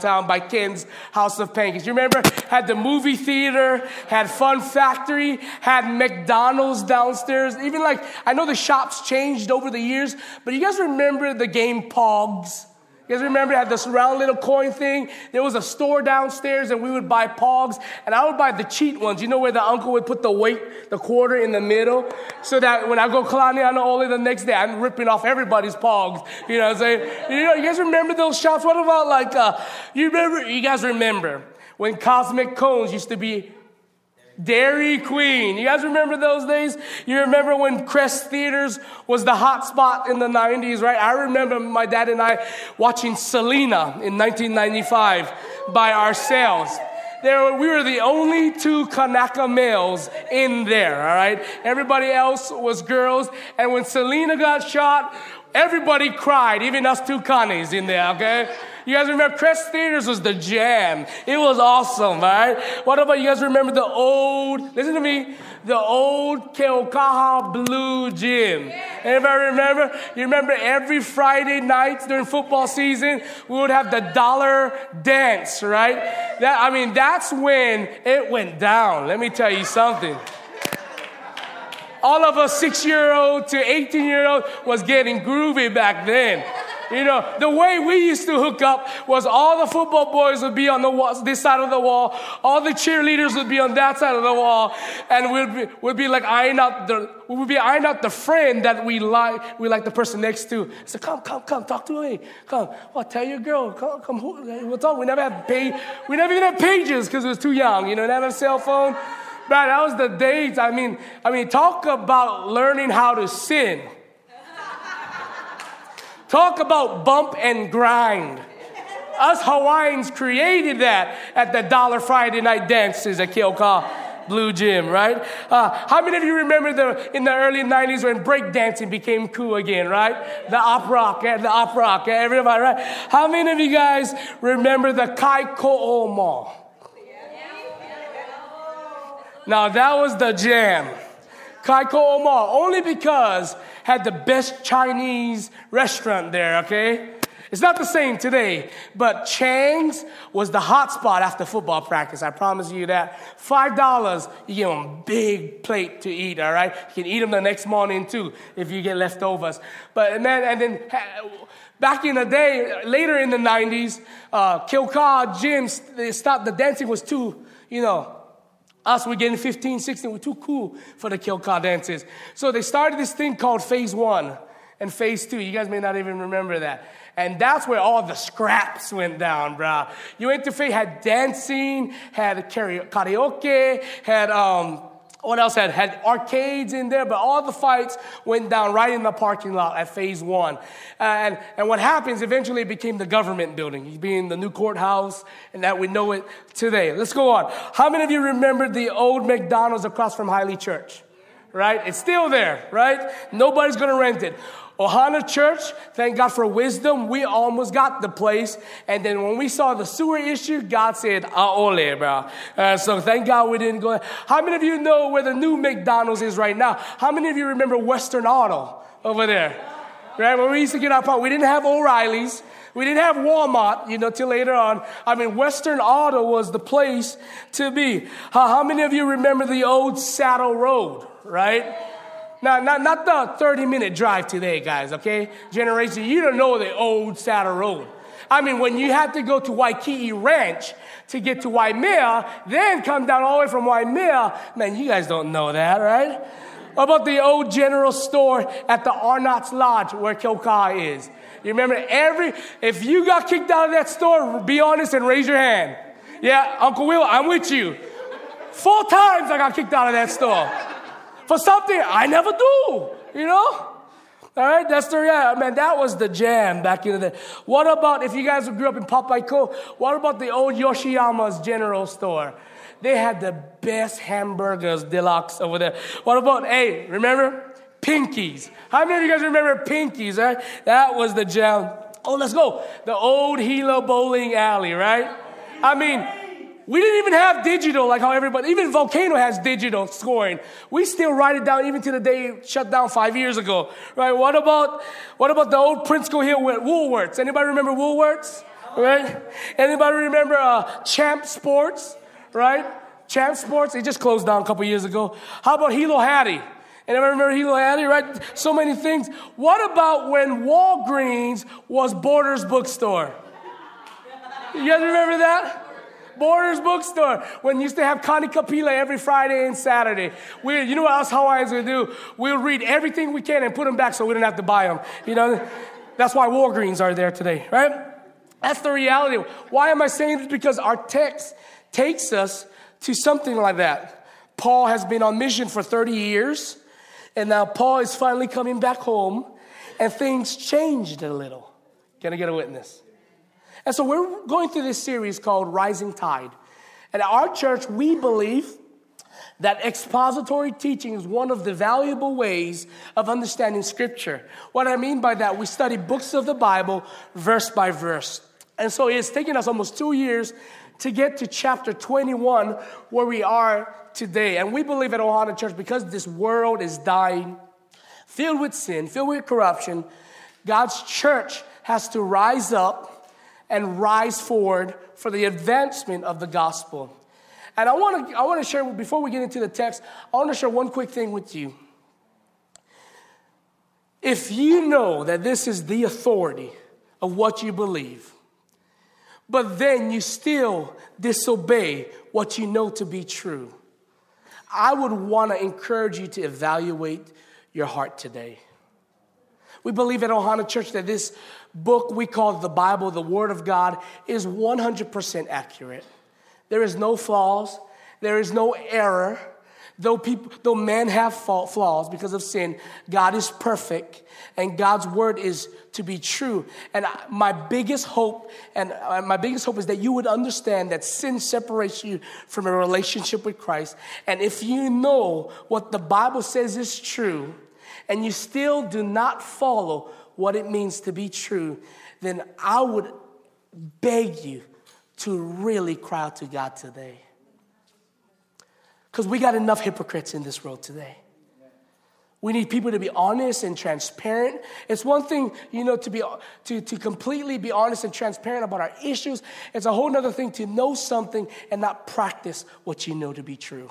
downtown by Ken's House of Pancakes. You remember? Had the movie theater, had Fun Factory, had McDonald's downstairs. Even like, I know the shops changed over the years, but you guys remember the game Pogs? You guys remember had this round little coin thing? There was a store downstairs and we would buy pogs and I would buy the cheat ones. You know where the uncle would put the weight, the quarter in the middle? So that when I go Kalani Oli the only the next day, I'm ripping off everybody's pogs. You know what I'm saying? You know, you guys remember those shops? What about like, uh, you remember, you guys remember when Cosmic Cones used to be Dairy Queen. You guys remember those days? You remember when Crest Theaters was the hot spot in the 90s, right? I remember my dad and I watching Selena in 1995 by ourselves. There, we were the only two Kanaka males in there, all right? Everybody else was girls. And when Selena got shot, everybody cried, even us two Connies in there, okay? You guys remember Crest Theaters was the jam. It was awesome, right? What about you guys remember the old, listen to me, the old Keaukaha Blue Gym? Anybody remember? You remember every Friday night during football season, we would have the dollar dance, right? That, I mean, that's when it went down. Let me tell you something all of us six year old to 18 year old was getting groovy back then. You know, the way we used to hook up was all the football boys would be on the wall, this side of the wall, all the cheerleaders would be on that side of the wall, and we'd be, we'd be like eyeing out the, we would be eyeing out the friend that we like, we like the person next to. So come, come, come, talk to me. Come, well, tell your girl, come, come, we'll talk. We never had page, we never even had pages because it was too young, you know, never had a cell phone. Man, that was the days. I mean, I mean, talk about learning how to sin. Talk about bump and grind. Us Hawaiians created that at the Dollar Friday night dances at Keaukaha Blue Gym, right? Uh, how many of you remember the in the early 90s when breakdancing became cool again, right? The uprock, the uprock, everybody, right? How many of you guys remember the Kai Ko'o Mall? Now that was the jam. Kai Ko'o Mall, only because had the best Chinese restaurant there, okay? It's not the same today, but Chang's was the hot spot after football practice. I promise you that. Five dollars, you get a big plate to eat. All right, you can eat them the next morning too if you get leftovers. But and then and then back in the day, later in the '90s, uh, Kilcar gyms they stopped. The dancing was too, you know, us, we're getting 15, 16, we're too cool for the Kilcar dances. So they started this thing called Phase One and Phase Two. You guys may not even remember that. And that's where all the scraps went down, bro. You went to Phase, had dancing, had karaoke, had um, what else had had arcades in there, but all the fights went down right in the parking lot at phase one. Uh, and, and what happens eventually it became the government building, being the new courthouse, and that we know it today. Let's go on. How many of you remember the old McDonald's across from Haili Church? Right? It's still there, right? Nobody's gonna rent it. Ohana Church, thank God for wisdom, we almost got the place. And then when we saw the sewer issue, God said, Aole, bro. Uh, so thank God we didn't go. How many of you know where the new McDonald's is right now? How many of you remember Western Auto over there? Right? When we used to get our part, we didn't have O'Reilly's. We didn't have Walmart, you know, till later on. I mean, Western Auto was the place to be. How, how many of you remember the old Saddle Road, right? Now, not, not the 30 minute drive today, guys, okay? Generation, you don't know the old Saddle Road. I mean, when you had to go to Waikii Ranch to get to Waimea, then come down all the way from Waimea, man, you guys don't know that, right? What about the old general store at the Arnott's Lodge where Keaukaha is? You remember every, if you got kicked out of that store, be honest and raise your hand. Yeah, Uncle Will, I'm with you. Four times I got kicked out of that store for something I never do, you know? All right, that's the yeah, man. That was the jam back in the day. What about if you guys grew up in Papaikou? What about the old Yoshiyama's General Store? They had the best hamburgers deluxe over there. What about hey? Remember Pinkies? How many of you guys remember Pinkies? Right, that was the jam. Oh, let's go. The old Hilo Bowling Alley, right? I mean, we didn't even have digital like how everybody, even Volcano has digital scoring. We still write it down even to the day it shut down five years ago, right? What about, what about the old Prince Hill Woolworths? Anybody remember Woolworths? right? Anybody remember uh, Champ Sports, right? Champ Sports, it just closed down a couple years ago. How about Hilo Hattie? Anybody remember Hilo Hattie, right? So many things. What about when Walgreens was Borders Bookstore? You guys remember that? Borders Bookstore, when used to have Connie Kapila every Friday and Saturday. We, you know what us Hawaiians would do? We'll read everything we can and put them back so we don't have to buy them. You know, that's why Walgreens are there today, right? That's the reality. Why am I saying this? Because our text takes us to something like that. Paul has been on mission for 30 years, and now Paul is finally coming back home, and things changed a little. Can I get a witness? And so we're going through this series called Rising Tide. And at our church, we believe that expository teaching is one of the valuable ways of understanding scripture. What I mean by that, we study books of the Bible verse by verse. And so it's taken us almost two years to get to chapter 21 where we are today. And we believe at Ohana Church because this world is dying, filled with sin, filled with corruption, God's church has to rise up and rise forward for the advancement of the gospel. And I want to I want to share before we get into the text, I want to share one quick thing with you. If you know that this is the authority of what you believe, but then you still disobey what you know to be true, I would want to encourage you to evaluate your heart today. We believe at Ohana Church that this book we call the Bible, the Word of God, is 100% accurate. There is no flaws, there is no error. Though, people, though men have flaws because of sin, God is perfect and God's word is to be true. And my biggest hope, and uh, my biggest hope is that you would understand that sin separates you from a relationship with Christ. And if you know what the Bible says is true, and you still do not follow what it means to be true, then I would beg you to really cry out to God today. Because we got enough hypocrites in this world today. We need people to be honest and transparent. It's one thing, you know, to be to, to completely be honest and transparent about our issues. It's a whole other thing to know something and not practice what you know to be true.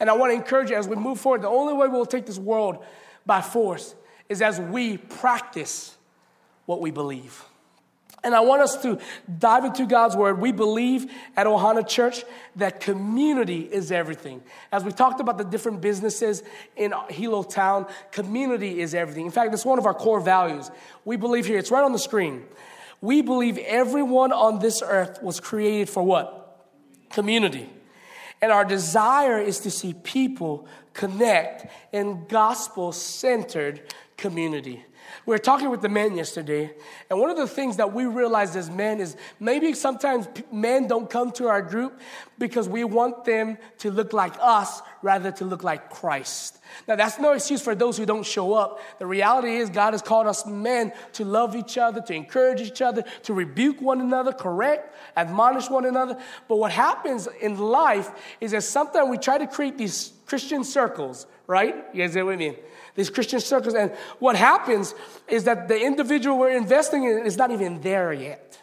And I want to encourage you as we move forward, the only way we'll take this world by force is as we practice what we believe. And I want us to dive into God's word. We believe at Ohana Church that community is everything. As we talked about the different businesses in Hilo Town, community is everything. In fact, it's one of our core values. We believe here, it's right on the screen. We believe everyone on this earth was created for what? Community. And our desire is to see people connect in gospel centered community. We were talking with the men yesterday, and one of the things that we realized as men is maybe sometimes men don't come to our group because we want them to look like us rather to look like Christ. Now, that's no excuse for those who don't show up. The reality is, God has called us men to love each other, to encourage each other, to rebuke one another, correct, admonish one another. But what happens in life is that sometimes we try to create these Christian circles, right? You guys know what I mean? These Christian circles. And what happens is that the individual we're investing in is not even there yet.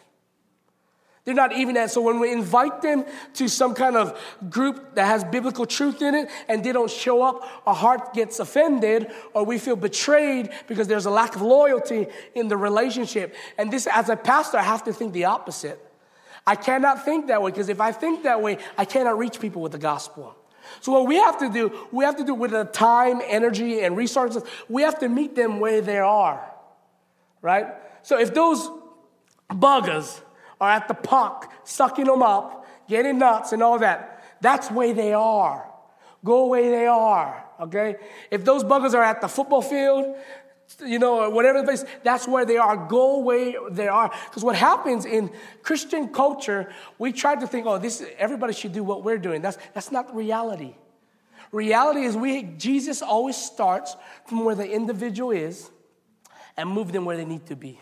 They're not even at. So when we invite them to some kind of group that has biblical truth in it and they don't show up, our heart gets offended or we feel betrayed because there's a lack of loyalty in the relationship. And this, as a pastor, I have to think the opposite. I cannot think that way because if I think that way, I cannot reach people with the gospel. So what we have to do, we have to do with the time, energy, and resources, we have to meet them where they are. Right? So if those buggers are at the park, sucking them up, getting nuts and all that, that's where they are. Go where they are. Okay? If those buggers are at the football field, you know, whatever the place, that's where they are. Go where they are. Because what happens in Christian culture, we try to think, oh, this everybody should do what we're doing. That's that's not reality. Reality is we Jesus always starts from where the individual is and move them where they need to be.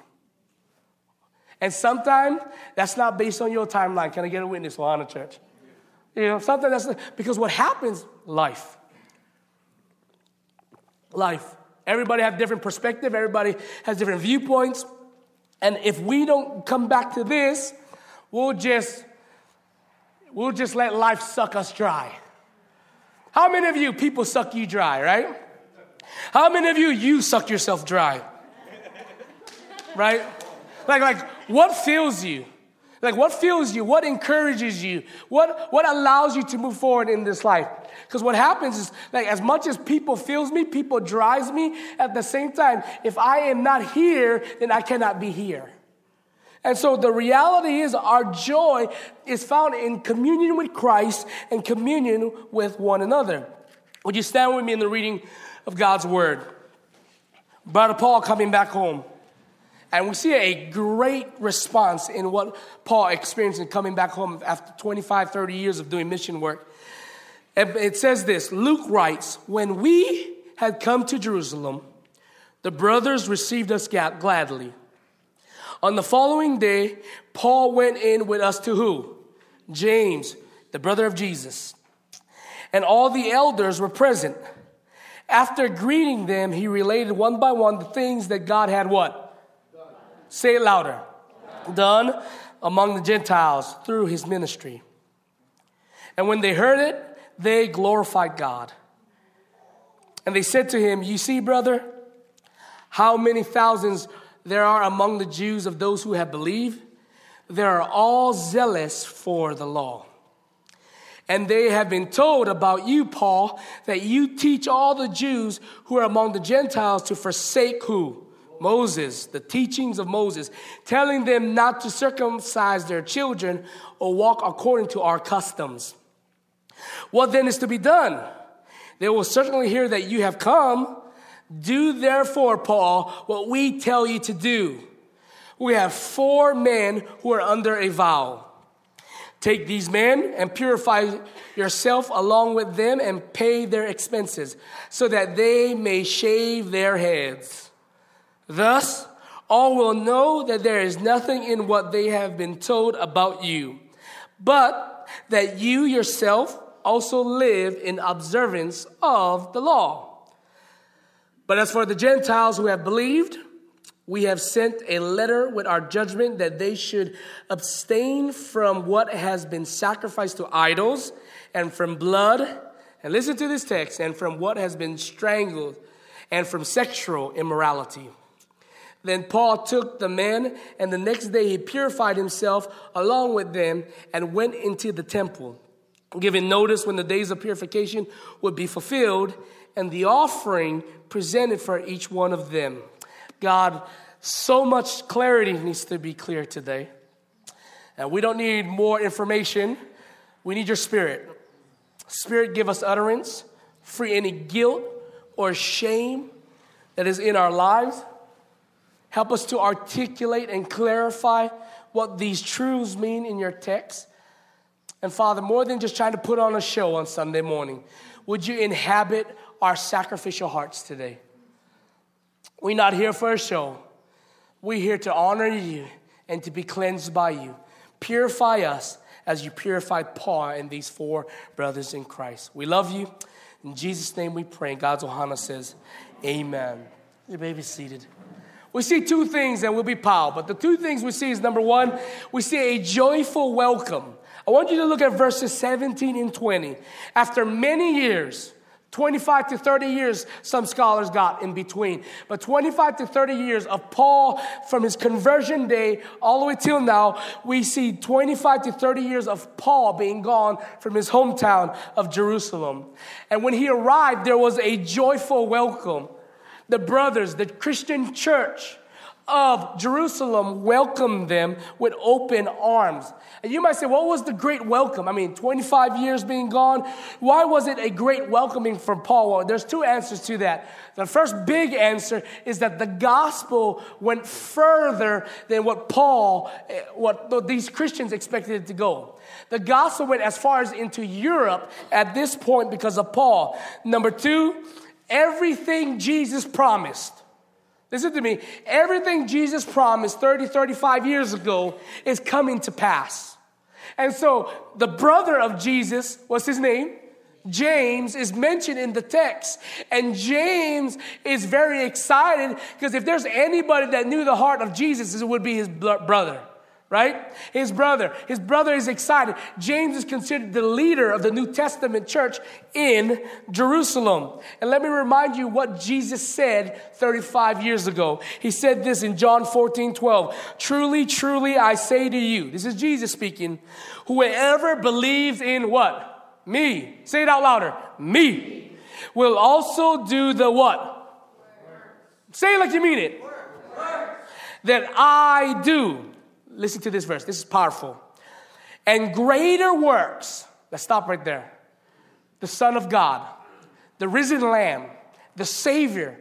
And sometimes that's not based on your timeline. Can I get a witness on a church? You know, sometimes that's because what happens, life. Life. Everybody have different perspective, everybody has different viewpoints. And if we don't come back to this, we'll just we'll just let life suck us dry. How many of you people suck you dry, right? How many of you you suck yourself dry? Right? Like like what fills you? Like what fuels you? What encourages you? What what allows you to move forward in this life? Because what happens is like as much as people fills me, people drives me, at the same time, if I am not here, then I cannot be here. And so the reality is our joy is found in communion with Christ and communion with one another. Would you stand with me in the reading of God's word? Brother Paul coming back home. And we see a great response in what Paul experienced in coming back home after 25, 30 years of doing mission work. It says this Luke writes, When we had come to Jerusalem, the brothers received us gladly. On the following day, Paul went in with us to who? James, the brother of Jesus. And all the elders were present. After greeting them, he related one by one the things that God had what? Say it louder. Done among the Gentiles through his ministry. And when they heard it, they glorified God. And they said to him, You see, brother, how many thousands there are among the Jews of those who have believed. They are all zealous for the law. And they have been told about you, Paul, that you teach all the Jews who are among the Gentiles to forsake who? Moses, the teachings of Moses, telling them not to circumcise their children or walk according to our customs. What then is to be done? They will certainly hear that you have come do therefore, Paul, what we tell you to do. We have four men who are under a vow. Take these men and purify yourself along with them and pay their expenses, so that they may shave their heads. Thus, all will know that there is nothing in what they have been told about you, but that you yourself also live in observance of the law. But as for the Gentiles who have believed, we have sent a letter with our judgment that they should abstain from what has been sacrificed to idols and from blood. And listen to this text and from what has been strangled and from sexual immorality. Then Paul took the men, and the next day he purified himself along with them and went into the temple, giving notice when the days of purification would be fulfilled and the offering presented for each one of them. God, so much clarity needs to be clear today. And we don't need more information. We need your spirit. Spirit, give us utterance, free any guilt or shame that is in our lives. Help us to articulate and clarify what these truths mean in your text. And Father, more than just trying to put on a show on Sunday morning, would you inhabit our sacrificial hearts today. We're not here for a show. We're here to honor you and to be cleansed by you. Purify us as you purified Paul and these four brothers in Christ. We love you. In Jesus' name we pray. God's Ohana says, Amen. You may be seated. We see two things and we'll be Paul, but the two things we see is number one, we see a joyful welcome. I want you to look at verses 17 and 20. After many years, 25 to 30 years, some scholars got in between. But 25 to 30 years of Paul from his conversion day all the way till now, we see 25 to 30 years of Paul being gone from his hometown of Jerusalem. And when he arrived, there was a joyful welcome. The brothers, the Christian church, of Jerusalem welcomed them with open arms. And you might say, what was the great welcome? I mean, 25 years being gone. Why was it a great welcoming for Paul? Well, there's two answers to that. The first big answer is that the gospel went further than what Paul, eh, what these Christians expected it to go. The gospel went as far as into Europe at this point because of Paul. Number two, everything Jesus promised Listen to me. Everything Jesus promised 30, 35 years ago is coming to pass. And so the brother of Jesus, what's his name? James is mentioned in the text. And James is very excited because if there's anybody that knew the heart of Jesus, it would be his brother. Right? His brother. His brother is excited. James is considered the leader of the New Testament church in Jerusalem. And let me remind you what Jesus said 35 years ago. He said this in John 14, 12. Truly, truly, I say to you, this is Jesus speaking, whoever believes in what? Me. Say it out louder. Me. Will also do the what? Say it like you mean it. That I do. Listen to this verse. This is powerful. And greater works. Let's stop right there. The Son of God, the risen Lamb, the Savior,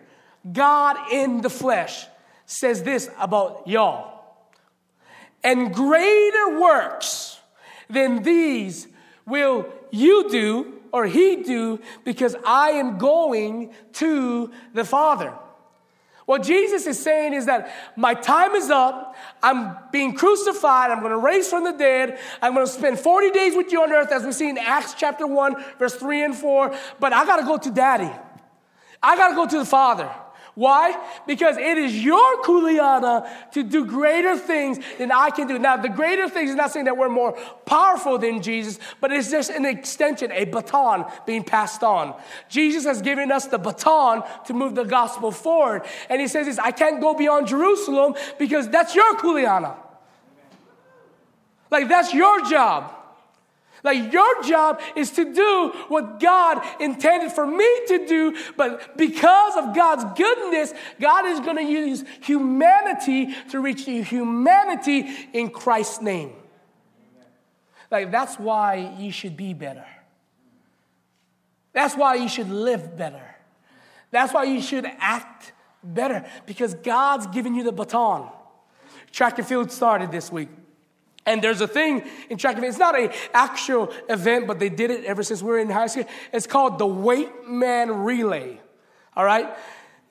God in the flesh, says this about y'all. And greater works than these will you do or he do because I am going to the Father. What Jesus is saying is that my time is up. I'm being crucified. I'm going to raise from the dead. I'm going to spend 40 days with you on earth, as we see in Acts chapter 1, verse 3 and 4. But I got to go to daddy. I got to go to the Father. Why? Because it is your kuleana to do greater things than I can do. Now, the greater things is not saying that we're more powerful than Jesus, but it's just an extension, a baton being passed on. Jesus has given us the baton to move the gospel forward. And he says this, I can't go beyond Jerusalem because that's your kuleana. Like, that's your job. Like your job is to do what God intended for me to do, but because of God's goodness, God is going to use humanity to reach humanity in Christ's name. Like that's why you should be better. That's why you should live better. That's why you should act better because God's given you the baton. Track and field started this week. And there's a thing in track field. It's not an actual event, but they did it ever since we were in high school. It's called the Weight Man Relay. All right?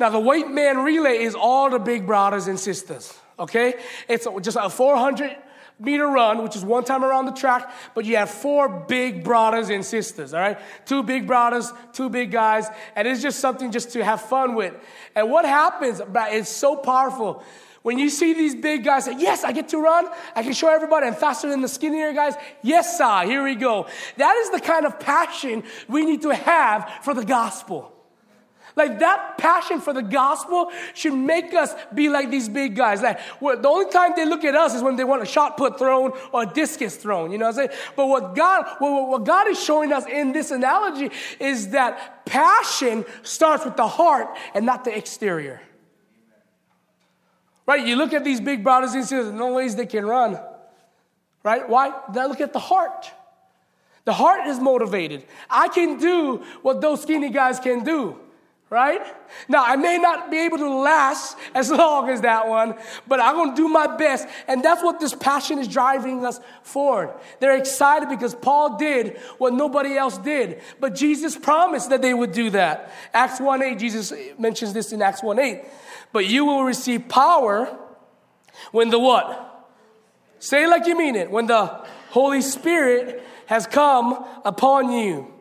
Now, the Weight Man Relay is all the big brothers and sisters. Okay? It's just a 400 meter run, which is one time around the track, but you have four big brothers and sisters, all right? Two big brothers, two big guys, and it's just something just to have fun with. And what happens, it's so powerful. When you see these big guys say, Yes, I get to run, I can show everybody I'm faster than the skinnier guys. Yes, sir, here we go. That is the kind of passion we need to have for the gospel. Like that passion for the gospel should make us be like these big guys. Like the only time they look at us is when they want a shot put thrown or a discus thrown. You know what I'm saying? But what God, what, what God is showing us in this analogy is that passion starts with the heart and not the exterior. Right? You look at these big brothers and sisters, no ways they can run. Right? Why? Now look at the heart. The heart is motivated. I can do what those skinny guys can do. Right? Now, I may not be able to last as long as that one, but I'm to do my best. And that's what this passion is driving us forward. They're excited because Paul did what nobody else did. But Jesus promised that they would do that. Acts 1 8, Jesus mentions this in Acts 1 8. But you will receive power when the what? Say it like you mean it. When the Holy Spirit has come upon you.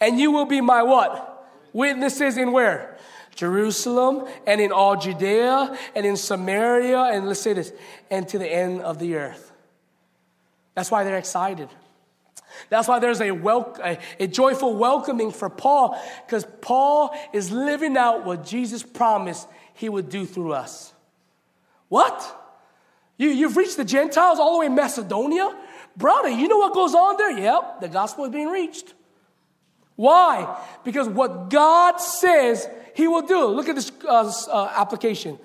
And you will be my what? Witnesses in where? Jerusalem and in all Judea and in Samaria and let's say this, and to the end of the earth. That's why they're excited. That's why there's a, wel- a, a joyful welcoming for Paul, because Paul is living out what Jesus promised he would do through us. What? You, you've reached the Gentiles all the way in Macedonia? Brother, you know what goes on there? Yep, the gospel is being reached. Why? Because what God says he will do. Look at this uh, uh, application.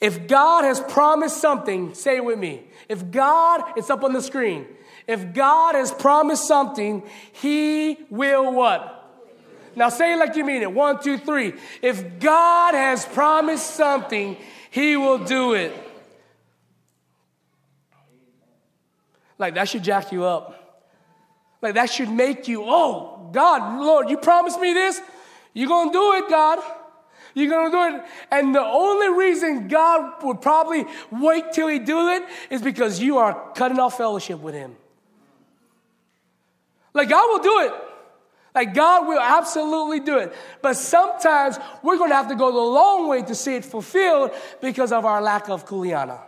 If God has promised something, say it with me. If God, it's up on the screen. If God has promised something, he will what? Now say it like you mean it. One, two, three. If God has promised something, He will do it. Like that should jack you up. Like that should make you, oh, God, Lord, you promised me this. You're going to do it, God. You're going to do it. And the only reason God would probably wait till He do it is because you are cutting off fellowship with Him. Like God will do it. Like God will absolutely do it. But sometimes we're going to have to go the long way to see it fulfilled because of our lack of kuleana.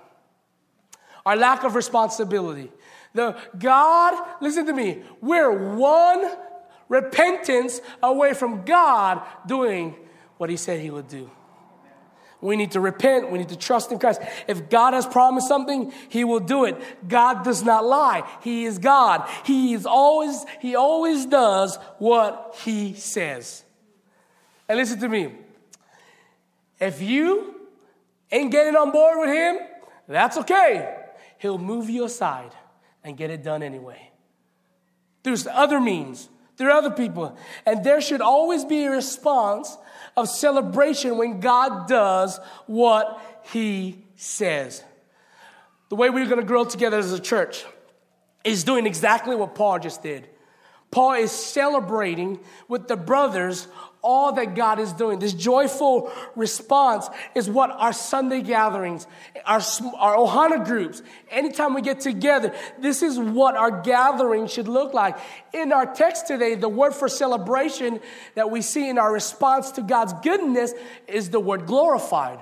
our lack of responsibility. The God, listen to me, we're one repentance away from God doing what He said He would do. We need to repent. We need to trust in Christ. If God has promised something, He will do it. God does not lie. He is God. He is always, He always does what He says. And listen to me. If you ain't getting on board with Him, that's okay. He'll move you aside and get it done anyway. There's other means. There are other people. And there should always be a response of celebration when God does what He says. The way we're going to grow together as a church is doing exactly what Paul just did. Paul is celebrating with the brothers all that God is doing. This joyful response is what our Sunday gatherings, our, our Ohana groups, anytime we get together, this is what our gathering should look like. In our text today, the word for celebration that we see in our response to God's goodness is the word glorified.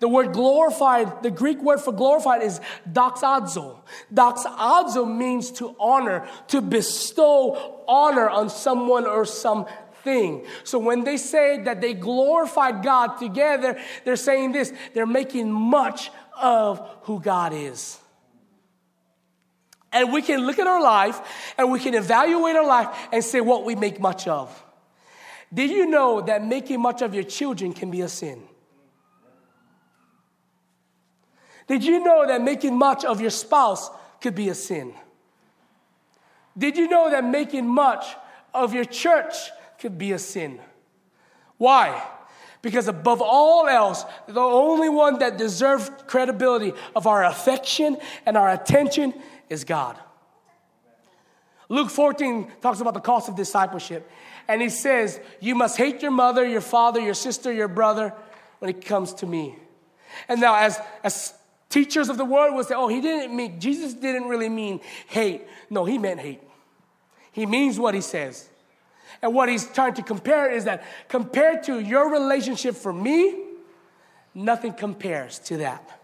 The word glorified, the Greek word for glorified is doxazo. Doxazo means to honor, to bestow honor on someone or something. So when they say that they glorified God together, they're saying this they're making much of who God is. And we can look at our life and we can evaluate our life and say what we make much of. Did you know that making much of your children can be a sin? Did you know that making much of your spouse could be a sin? Did you know that making much of your church could be a sin. Why? Because above all else, the only one that deserves credibility of our affection and our attention is God. Luke 14 talks about the cost of discipleship. And he says, You must hate your mother, your father, your sister, your brother when it comes to me. And now, as, as teachers of the word will say, Oh, he didn't mean, Jesus didn't really mean hate. No, he meant hate. He means what he says. And what he's trying to compare is that compared to your relationship for me, nothing compares to that.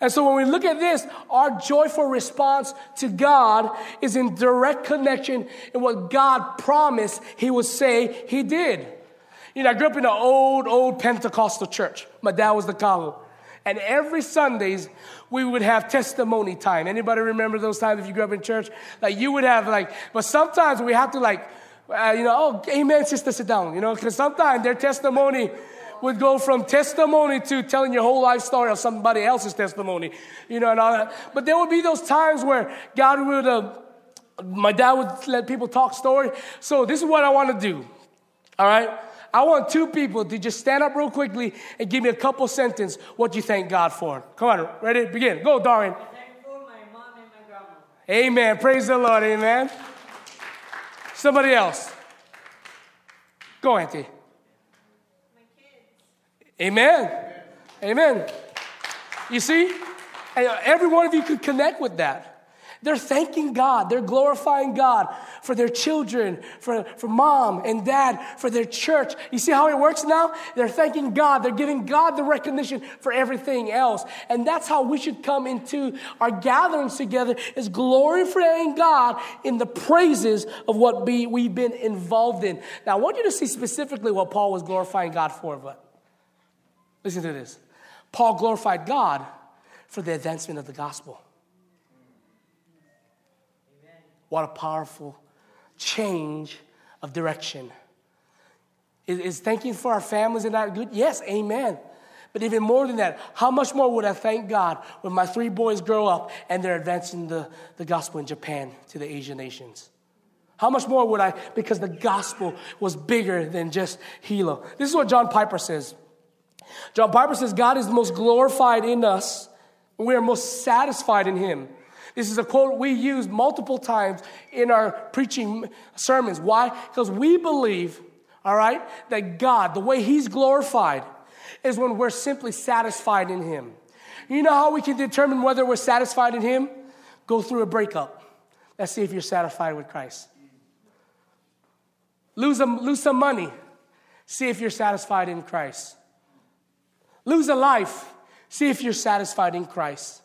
And so when we look at this, our joyful response to God is in direct connection in what God promised he would say he did. You know, I grew up in an old, old Pentecostal church. My dad was the kahu. And every Sundays, we would have testimony time. Anybody remember those times if you grew up in church? Like you would have like, but sometimes we have to like uh, you know, oh, amen, sister, sit down. You know, because sometimes their testimony would go from testimony to telling your whole life story of somebody else's testimony, you know, and all that. But there would be those times where God would, uh, my dad would let people talk story. So this is what I want to do. All right. I want two people to just stand up real quickly and give me a couple sentences what you thank God for. Come on, ready? Begin. Go, Darian. Amen. Praise the Lord. Amen. Somebody else. Go, Auntie. My kids. Amen. Amen. You see? Every one of you could connect with that. They're thanking God, they're glorifying God for their children, for, for mom and dad, for their church. You see how it works now? They're thanking God, they're giving God the recognition for everything else. And that's how we should come into our gatherings together is glorifying God in the praises of what we, we've been involved in. Now, I want you to see specifically what Paul was glorifying God for, but listen to this. Paul glorified God for the advancement of the gospel. What a powerful change of direction. Is, is thanking for our families and that good? Yes, amen. But even more than that, how much more would I thank God when my three boys grow up and they're advancing the, the gospel in Japan to the Asian nations? How much more would I, because the gospel was bigger than just Hilo. This is what John Piper says. John Piper says, God is most glorified in us, we are most satisfied in Him. This is a quote we use multiple times in our preaching sermons. Why? Because we believe, all right, that God, the way He's glorified, is when we're simply satisfied in Him. You know how we can determine whether we're satisfied in Him? Go through a breakup. Let's see if you're satisfied with Christ. Lose, a, lose some money. See if you're satisfied in Christ. Lose a life. See if you're satisfied in Christ.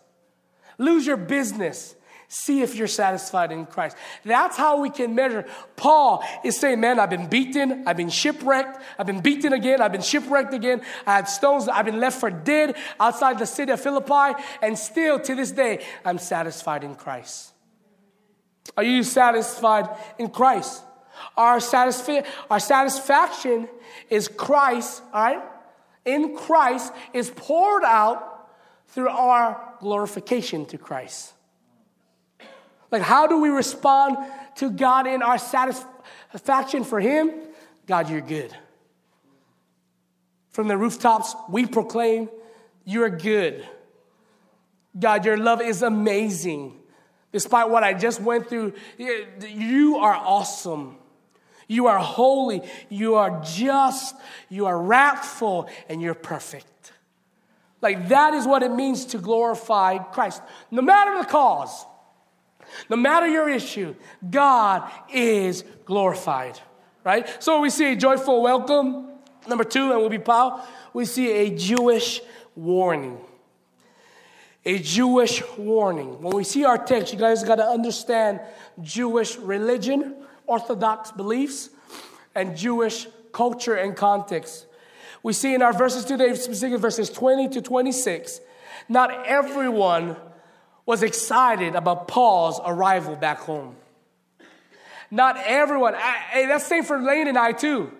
Lose your business. See if you're satisfied in Christ. That's how we can measure. Paul is saying, Man, I've been beaten, I've been shipwrecked, I've been beaten again, I've been shipwrecked again, I had stones, I've been left for dead outside the city of Philippi, and still to this day, I'm satisfied in Christ. Are you satisfied in Christ? Our, our satisfaction is Christ, all right? In Christ is poured out through our glorification to Christ. Like, how do we respond to God in our satisfaction for Him? God, you're good. From the rooftops, we proclaim, You're good. God, your love is amazing. Despite what I just went through, you are awesome. You are holy. You are just. You are wrathful. And you're perfect. Like that is what it means to glorify Christ. No matter the cause, no matter your issue, God is glorified, right? So we see a joyful welcome. Number two, and we'll be Paul, we see a Jewish warning. A Jewish warning. When we see our text, you guys got to understand Jewish religion, Orthodox beliefs, and Jewish culture and context. We see in our verses today, specifically verses 20 to 26, not everyone was excited about Paul's arrival back home. Not everyone. Hey, that's same for Lane and I too.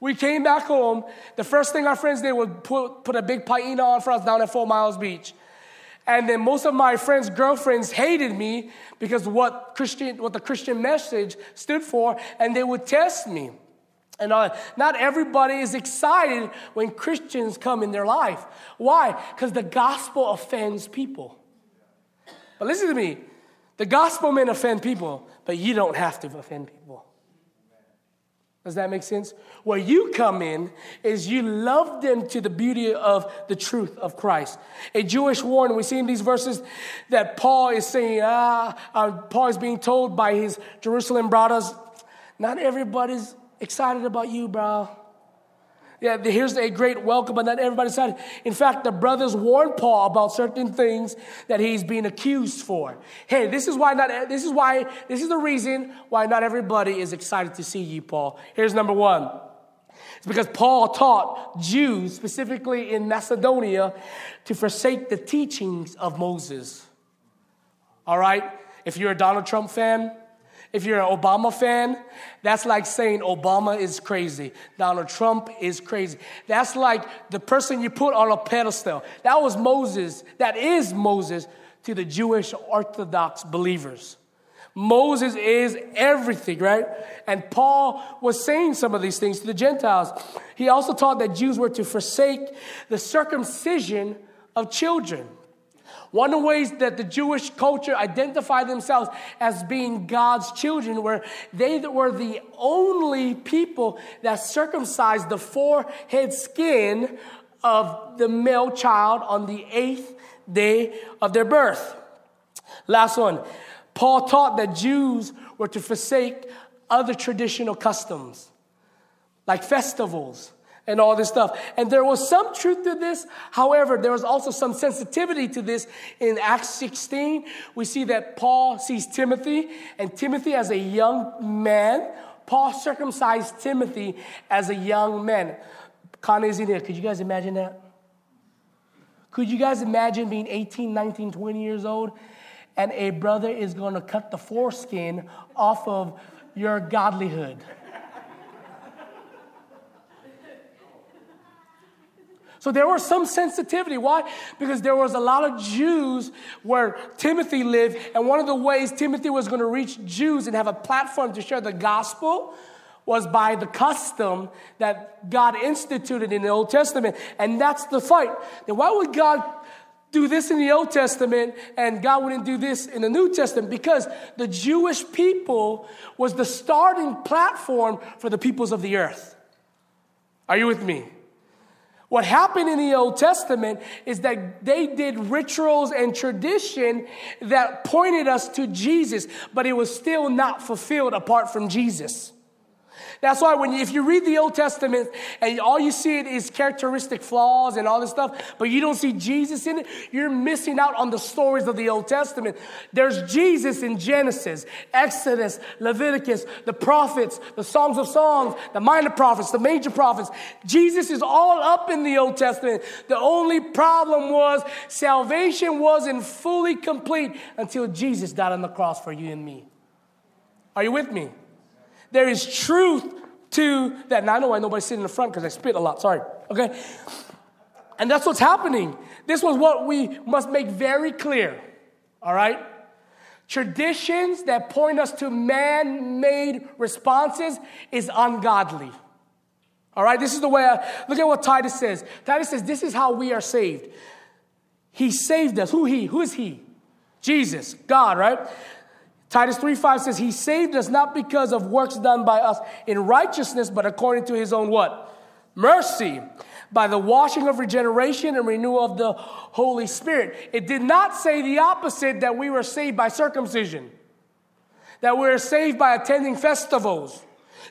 We came back home. The first thing our friends did was put, put a big paina on for us down at Four Miles Beach. And then most of my friends' girlfriends hated me because what Christian, what the Christian message stood for, and they would test me. And uh, not everybody is excited when Christians come in their life. Why? Because the gospel offends people. But listen to me the gospel may offend people, but you don't have to offend people. Does that make sense? Where you come in is you love them to the beauty of the truth of Christ. A Jewish warning, we see in these verses that Paul is saying, ah, uh, Paul is being told by his Jerusalem brothers, not everybody's excited about you, bro. Yeah, here's a great welcome, but not everybody said. In fact, the brothers warned Paul about certain things that he's being accused for. Hey, this is why not. This is why. This is the reason why not everybody is excited to see you, Paul. Here's number one. It's because Paul taught Jews, specifically in Macedonia, to forsake the teachings of Moses. All right. If you're a Donald Trump fan, if you're an Obama fan, that's like saying Obama is crazy. Donald Trump is crazy. That's like the person you put on a pedestal. That was Moses. That is Moses to the Jewish Orthodox believers. Moses is everything, right? And Paul was saying some of these things to the Gentiles. He also taught that Jews were to forsake the circumcision of children. One of the ways that the Jewish culture identified themselves as being God's children were they that were the only people that circumcised the forehead skin of the male child on the eighth day of their birth. Last one. Paul taught that Jews were to forsake other traditional customs, like festivals, and all this stuff. And there was some truth to this. However, there was also some sensitivity to this in Acts 16. We see that Paul sees Timothy, and Timothy as a young man. Paul circumcised Timothy as a young man. In. Could you guys imagine that? Could you guys imagine being 18, 19, 20 years old and a brother is going to cut the foreskin off of your godlyhood? So there was some sensitivity. Why? Because there was a lot of Jews where Timothy lived, and one of the ways Timothy was going to reach Jews and have a platform to share the gospel was by the custom that God instituted in the Old Testament. And that's the fight. Then why would God do this in the Old Testament and God wouldn't do this in the New Testament? Because the Jewish people was the starting platform for the peoples of the earth. Are you with me? What happened in the Old Testament is that they did rituals and tradition that pointed us to Jesus, but it was still not fulfilled apart from Jesus. That's why when you, if you read the Old Testament and all you see it is characteristic flaws and all this stuff, but you don't see Jesus in it, you're missing out on the stories of the Old Testament. There's Jesus in Genesis, Exodus, Leviticus, the prophets, the Songs of Songs, the minor prophets, the major prophets. Jesus is all up in the Old Testament. The only problem was salvation wasn't fully complete until Jesus died on the cross for you and me. Are you with me? There is truth to that. Now I know why nobody's sitting in the front because I spit a lot. Sorry. Okay. And that's what's happening. This was what we must make very clear. All right? Traditions that point us to man made responses is ungodly. All right? This is the way I look at what Titus says. Titus says, This is how we are saved. He saved us. Who he? Who is he? Jesus, God, right? Titus 3 5 says, He saved us not because of works done by us in righteousness, but according to His own what? Mercy, by the washing of regeneration and renewal of the Holy Spirit. It did not say the opposite that we were saved by circumcision, that we were saved by attending festivals,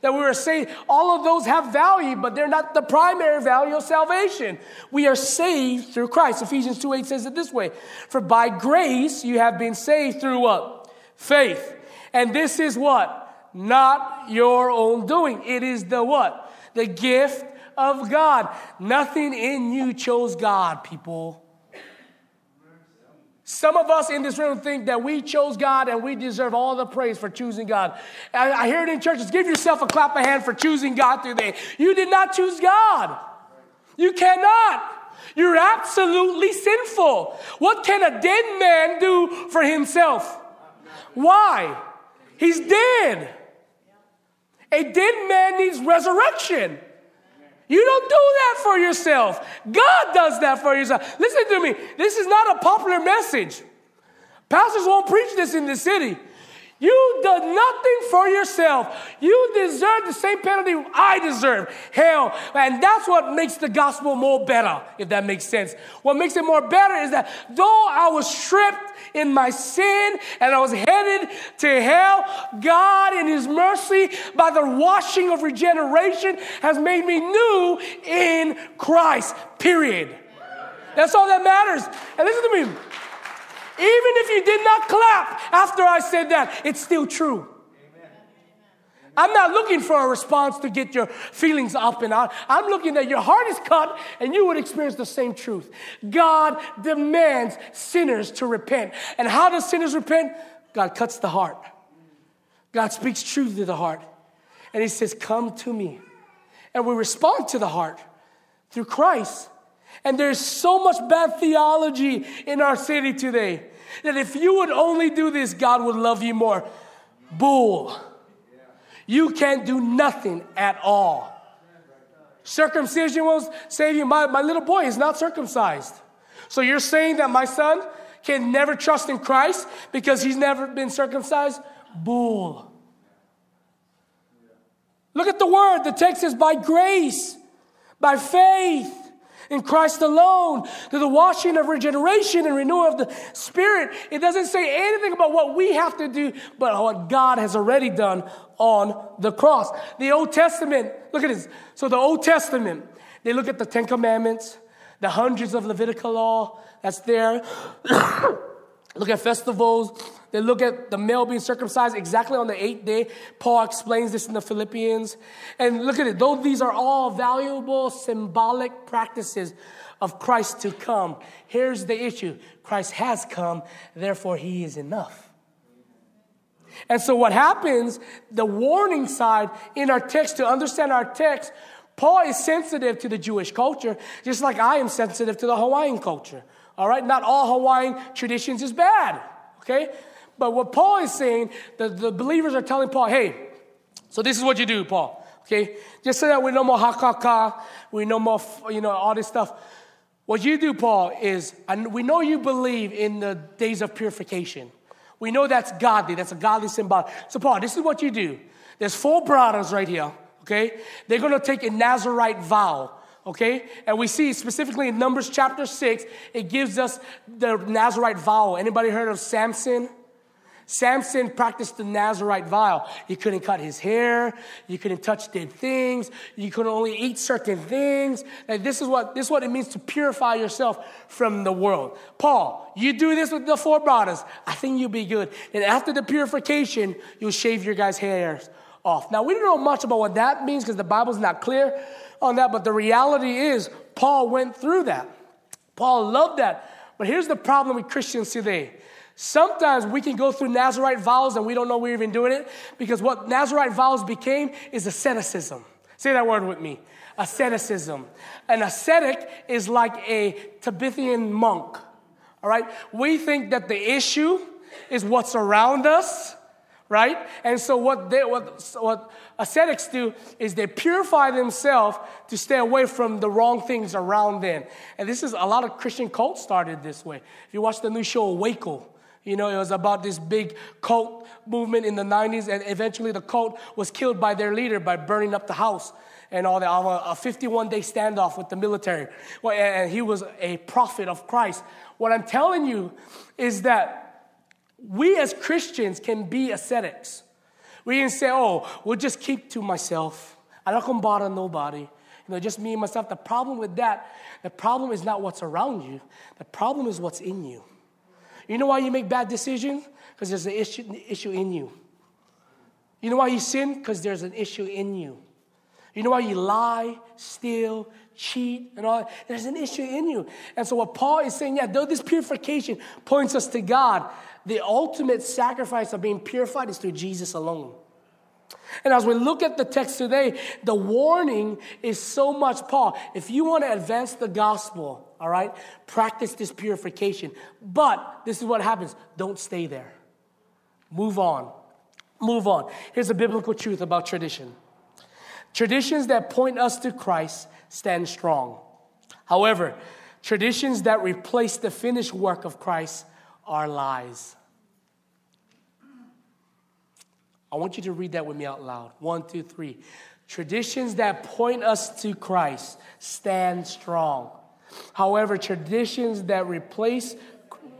that we were saved. All of those have value, but they're not the primary value of salvation. We are saved through Christ. Ephesians 2 8 says it this way For by grace you have been saved through what? Faith. And this is what? Not your own doing. It is the what? The gift of God. Nothing in you chose God, people. Some of us in this room think that we chose God and we deserve all the praise for choosing God. I, I hear it in churches give yourself a clap of hand for choosing God today. You did not choose God. You cannot. You're absolutely sinful. What can a dead man do for himself? Why? He's dead. A dead man needs resurrection. You don't do that for yourself. God does that for yourself. Listen to me. This is not a popular message. Pastors won't preach this in the city. You did nothing for yourself. You deserve the same penalty I deserve hell. And that's what makes the gospel more better, if that makes sense. What makes it more better is that though I was stripped in my sin and I was headed to hell, God, in His mercy, by the washing of regeneration, has made me new in Christ. Period. That's all that matters. And listen to me. Even if you did not clap after I said that, it's still true. I'm not looking for a response to get your feelings up and out. I'm looking that your heart is cut and you would experience the same truth. God demands sinners to repent. And how does sinners repent? God cuts the heart. God speaks truth to the heart. And He says, Come to me. And we respond to the heart through Christ. And there's so much bad theology in our city today that if you would only do this, God would love you more. Bull. You can't do nothing at all. Circumcision will save you. My, my little boy is not circumcised. So you're saying that my son can never trust in Christ because he's never been circumcised? Bull. Look at the word. The text says by grace, by faith in Christ alone, through the washing of regeneration and renewal of the Spirit. It doesn't say anything about what we have to do, but what God has already done on the cross. The Old Testament, look at this. So the Old Testament, they look at the Ten Commandments, the hundreds of Levitical law that's there. look at festivals. They look at the male being circumcised exactly on the eighth day. Paul explains this in the Philippians. And look at it. Though these are all valuable symbolic practices of Christ to come, here's the issue Christ has come, therefore, he is enough. And so, what happens, the warning side in our text, to understand our text, Paul is sensitive to the Jewish culture, just like I am sensitive to the Hawaiian culture. All right? Not all Hawaiian traditions is bad. Okay? But what Paul is saying, the, the believers are telling Paul, hey, so this is what you do, Paul. Okay? Just so that we no more hakaka, we no more, you know, all this stuff. What you do, Paul, is, and we know you believe in the days of purification. We know that's godly, that's a godly symbol. So, Paul, this is what you do. There's four brothers right here, okay? They're gonna take a Nazarite vow, okay? And we see specifically in Numbers chapter 6, it gives us the Nazarite vow. Anybody heard of Samson? Samson practiced the Nazarite vow. You couldn't cut his hair. You couldn't touch dead things. You could only eat certain things. And this is what this is what it means to purify yourself from the world. Paul, you do this with the four brothers. I think you'll be good. And after the purification, you'll shave your guys' hairs off. Now we don't know much about what that means because the Bible's not clear on that. But the reality is, Paul went through that. Paul loved that. But here's the problem with Christians today Sometimes we can go through Nazarite vows and we don't know we're even doing it because what Nazarite vows became is asceticism. Say that word with me asceticism. An ascetic is like a Tibetan monk, all right? We think that the issue is what's around us, right? And so what, they, what, what ascetics do is they purify themselves to stay away from the wrong things around them. And this is a lot of Christian cults started this way. If you watch the new show Waco, you know, it was about this big cult movement in the 90s, and eventually the cult was killed by their leader by burning up the house and all that. A 51 day standoff with the military. Well, and he was a prophet of Christ. What I'm telling you is that we as Christians can be ascetics. We can say, oh, we'll just keep to myself. I don't come bother nobody. You know, just me and myself. The problem with that, the problem is not what's around you. The problem is what's in you. You know why you make bad decisions? Because there's an issue, issue in you. You know why you sin? Because there's an issue in you. You know why you lie, steal, cheat, and all? There's an issue in you. And so, what Paul is saying, yeah, though this purification points us to God, the ultimate sacrifice of being purified is through Jesus alone. And as we look at the text today, the warning is so much, Paul. If you want to advance the gospel, all right, practice this purification. But this is what happens don't stay there. Move on. Move on. Here's a biblical truth about tradition traditions that point us to Christ stand strong. However, traditions that replace the finished work of Christ are lies. I want you to read that with me out loud. One, two, three. Traditions that point us to Christ stand strong. However, traditions that replace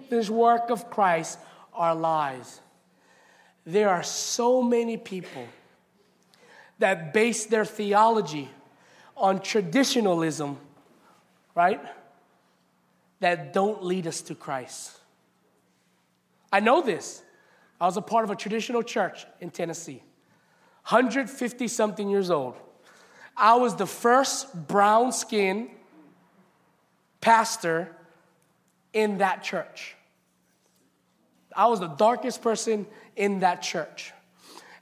this work of Christ are lies. There are so many people that base their theology on traditionalism, right? That don't lead us to Christ. I know this. I was a part of a traditional church in Tennessee, 150 something years old. I was the first brown skinned pastor in that church. I was the darkest person in that church.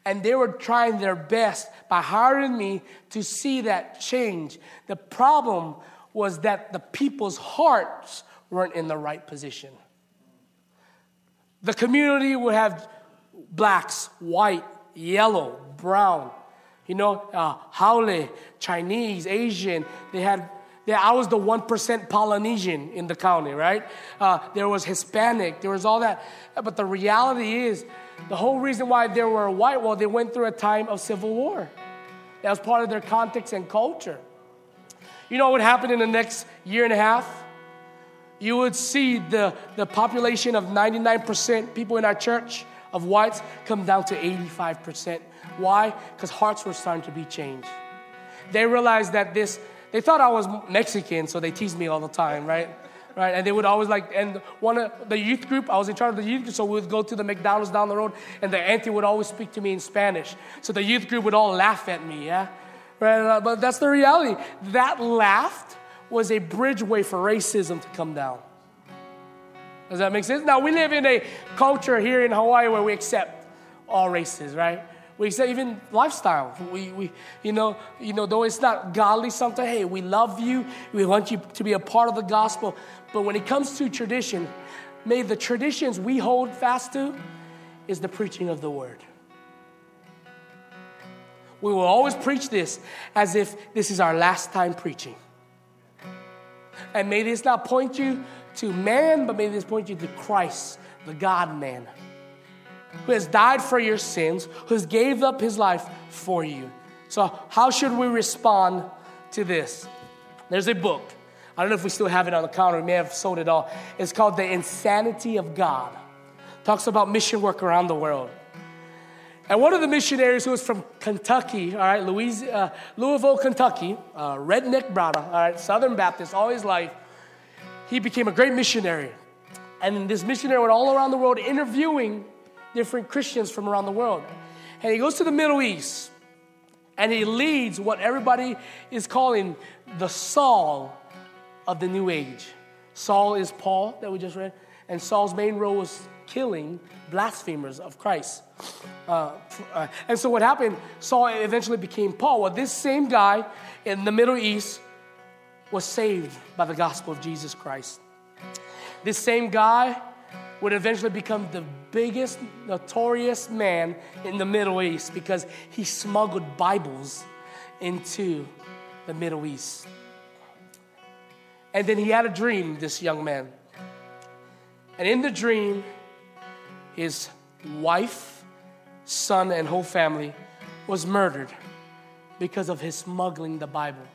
And they were trying their best by hiring me to see that change. The problem was that the people's hearts weren't in the right position. The community would have blacks, white, yellow, brown, you know, uh, Haole, Chinese, Asian. They had, they, I was the 1% Polynesian in the county, right? Uh, there was Hispanic, there was all that. But the reality is, the whole reason why they were white, well, they went through a time of civil war. That was part of their context and culture. You know what happened in the next year and a half? You would see the, the population of 99% people in our church of whites come down to 85%. Why? Because hearts were starting to be changed. They realized that this, they thought I was Mexican, so they teased me all the time, right? Right, and they would always like, and one of the youth group, I was in charge of the youth group, so we would go to the McDonald's down the road, and the auntie would always speak to me in Spanish. So the youth group would all laugh at me, yeah? Right, uh, but that's the reality. That laughed was a bridgeway for racism to come down. Does that make sense? Now, we live in a culture here in Hawaii where we accept all races, right? We accept even lifestyle. We, we, you know, you know, though it's not godly something, hey, we love you. We want you to be a part of the gospel. But when it comes to tradition, may the traditions we hold fast to is the preaching of the word. We will always preach this as if this is our last time preaching. And may this not point you to man, but may this point you to Christ, the God man, who has died for your sins, who has gave up his life for you. So, how should we respond to this? There's a book. I don't know if we still have it on the counter. We may have sold it all. It's called The Insanity of God. talks about mission work around the world. And one of the missionaries who was from Kentucky, all right, uh, Louisville, Kentucky, uh, redneck brother, all right, Southern Baptist all his life, he became a great missionary. And this missionary went all around the world interviewing different Christians from around the world. And he goes to the Middle East and he leads what everybody is calling the Saul of the New Age. Saul is Paul that we just read, and Saul's main role was killing blasphemers of Christ. Uh, uh, and so what happened, Saul eventually became Paul. Well, this same guy in the Middle East was saved by the gospel of Jesus Christ. This same guy would eventually become the biggest notorious man in the Middle East because he smuggled Bibles into the Middle East. And then he had a dream, this young man. And in the dream, his wife, son, and whole family was murdered because of his smuggling the Bible.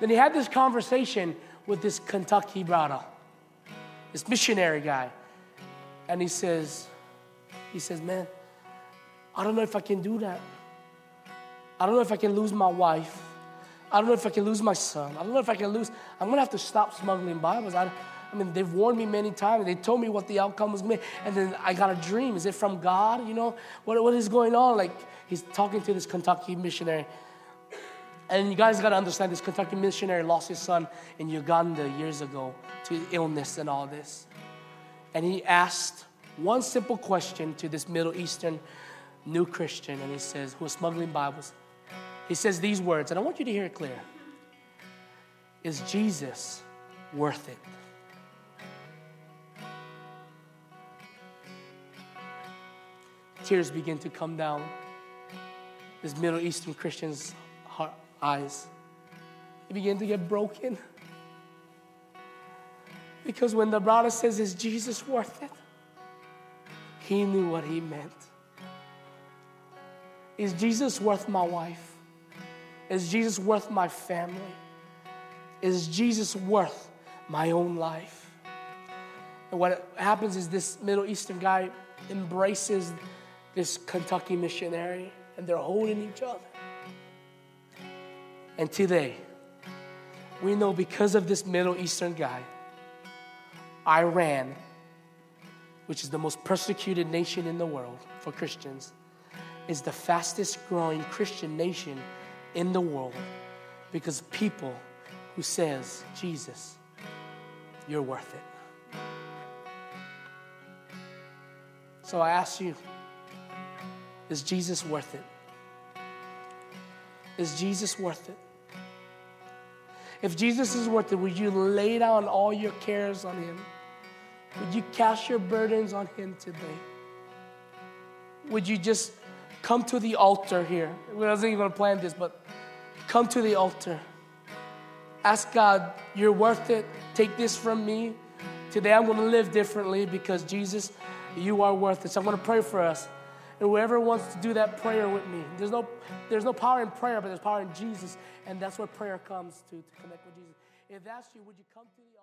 Then he had this conversation with this Kentucky brother, this missionary guy. And he says, he says, man, I don't know if I can do that. I don't know if I can lose my wife. I don't know if I can lose my son. I don't know if I can lose. I'm gonna have to stop smuggling Bibles. I, I mean, they've warned me many times. They told me what the outcome was going to be. And then I got a dream. Is it from God? You know, what, what is going on? Like, he's talking to this Kentucky missionary. And you guys got to understand this Kentucky missionary lost his son in Uganda years ago to illness and all this. And he asked one simple question to this Middle Eastern new Christian. And he says, who was smuggling Bibles. He says these words, and I want you to hear it clear Is Jesus worth it? Tears begin to come down this Middle Eastern Christian's heart, eyes. He begin to get broken. Because when the brother says, Is Jesus worth it? He knew what he meant. Is Jesus worth my wife? Is Jesus worth my family? Is Jesus worth my own life? And what happens is this Middle Eastern guy embraces this Kentucky missionary, and they're holding each other. And today, we know because of this Middle Eastern guy, Iran, which is the most persecuted nation in the world for Christians, is the fastest growing Christian nation in the world because people who says, Jesus, you're worth it. So I ask you, is Jesus worth it? Is Jesus worth it? If Jesus is worth it, would you lay down all your cares on Him? Would you cast your burdens on Him today? Would you just come to the altar here? We wasn't even gonna plan this, but come to the altar. Ask God, you're worth it. Take this from me. Today I'm going to live differently because Jesus, you are worth it. So I'm going to pray for us. And whoever wants to do that prayer with me, there's no, there's no power in prayer, but there's power in Jesus. And that's where prayer comes to, to connect with Jesus. If that's you, would you come to?